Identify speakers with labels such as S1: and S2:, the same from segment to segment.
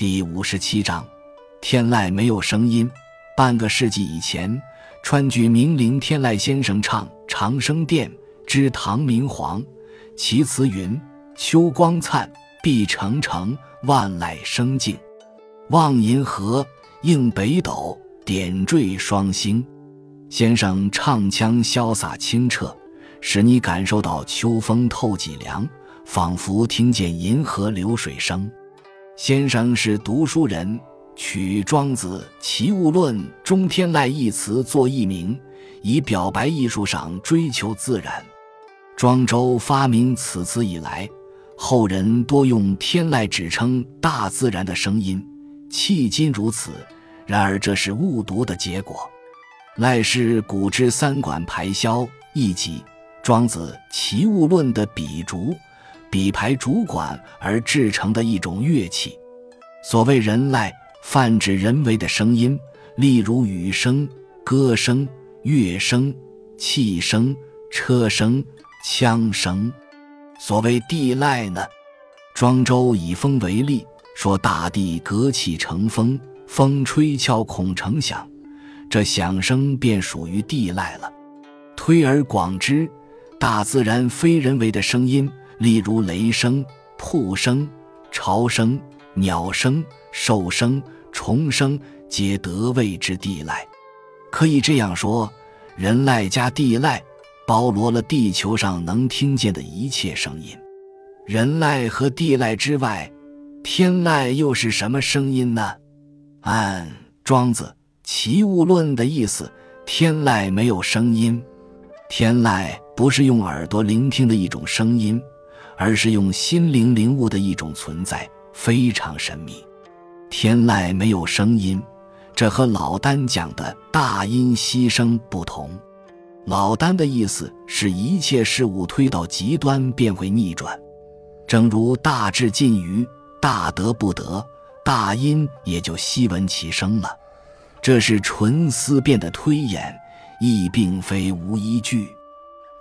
S1: 第五十七章，天籁没有声音。半个世纪以前，川剧名伶天籁先生唱《长生殿》之唐明皇，其词云：“秋光灿，碧澄澄，万籁声静。望银河，映北斗，点缀双星。”先生唱腔潇洒清澈，使你感受到秋风透脊梁，仿佛听见银河流水声。先生是读书人，取《庄子·齐物论》中“天籁”一词作艺名，以表白艺术上追求自然。庄周发明此词以来，后人多用“天籁”指称大自然的声音，迄今如此。然而这是误读的结果。籁是古之三管排箫一级，《庄子·齐物论》的笔竹。比排主管而制成的一种乐器，所谓人籁，泛指人为的声音，例如雨声、歌声、乐声、气声、车声、枪声。所谓地籁呢？庄周以风为例，说大地隔气成风，风吹窍孔成响，这响声便属于地籁了。推而广之，大自然非人为的声音。例如雷声、瀑声、潮声、鸟声、兽声、虫声，皆得谓之地籁。可以这样说，人籁加地籁，包罗了地球上能听见的一切声音。人籁和地籁之外，天籁又是什么声音呢？按庄子《齐物论》的意思，天籁没有声音。天籁不是用耳朵聆听的一种声音。而是用心灵领悟的一种存在，非常神秘。天籁没有声音，这和老丹讲的大音希声不同。老丹的意思是一切事物推到极端便会逆转，正如大智尽于大德不得，大音也就希闻其声了。这是纯思辨的推演，亦并非无依据。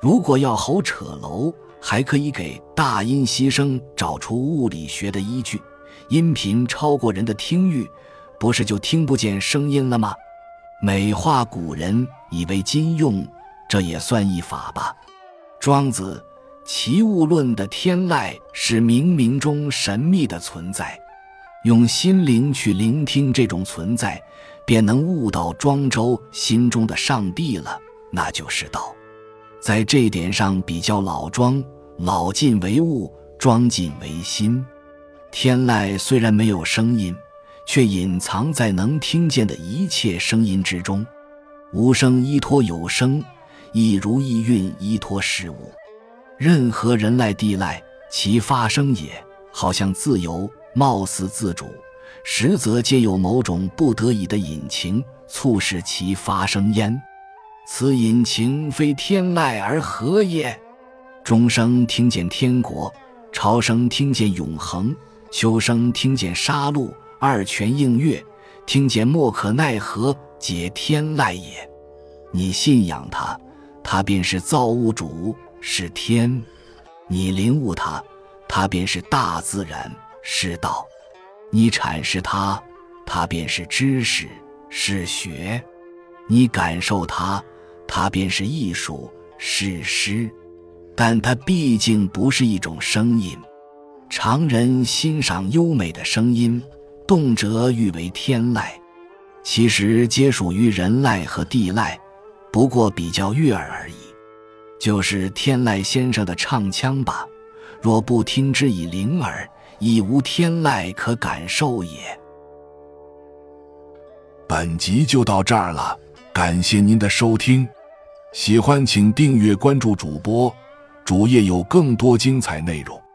S1: 如果要吼扯楼。还可以给大音希声找出物理学的依据，音频超过人的听域，不是就听不见声音了吗？美化古人以为今用，这也算一法吧。庄子《齐物论》的天籁是冥冥中神秘的存在，用心灵去聆听这种存在，便能悟到庄周心中的上帝了，那就是道。在这点上比较老庄，老晋为物，庄晋为心。天籁虽然没有声音，却隐藏在能听见的一切声音之中。无声依托有声，亦如意蕴依托事物。任何人籁地籁，其发声也好像自由，貌似自主，实则皆有某种不得已的隐情，促使其发声焉。此隐情非天籁而何也？钟声听见天国，潮声听见永恒，秋声听见杀戮，二泉映月，听见莫可奈何，皆天籁也。你信仰他，他便是造物主，是天；你领悟他，他便是大自然，是道；你阐释他，他便是知识，是学；你感受他。它便是艺术，是诗，但它毕竟不是一种声音。常人欣赏优美的声音，动辄誉为天籁，其实皆属于人籁和地籁，不过比较悦耳而已。就是天籁先生的唱腔吧，若不听之以灵耳，亦无天籁可感受也。
S2: 本集就到这儿了，感谢您的收听。喜欢请订阅关注主播，主页有更多精彩内容。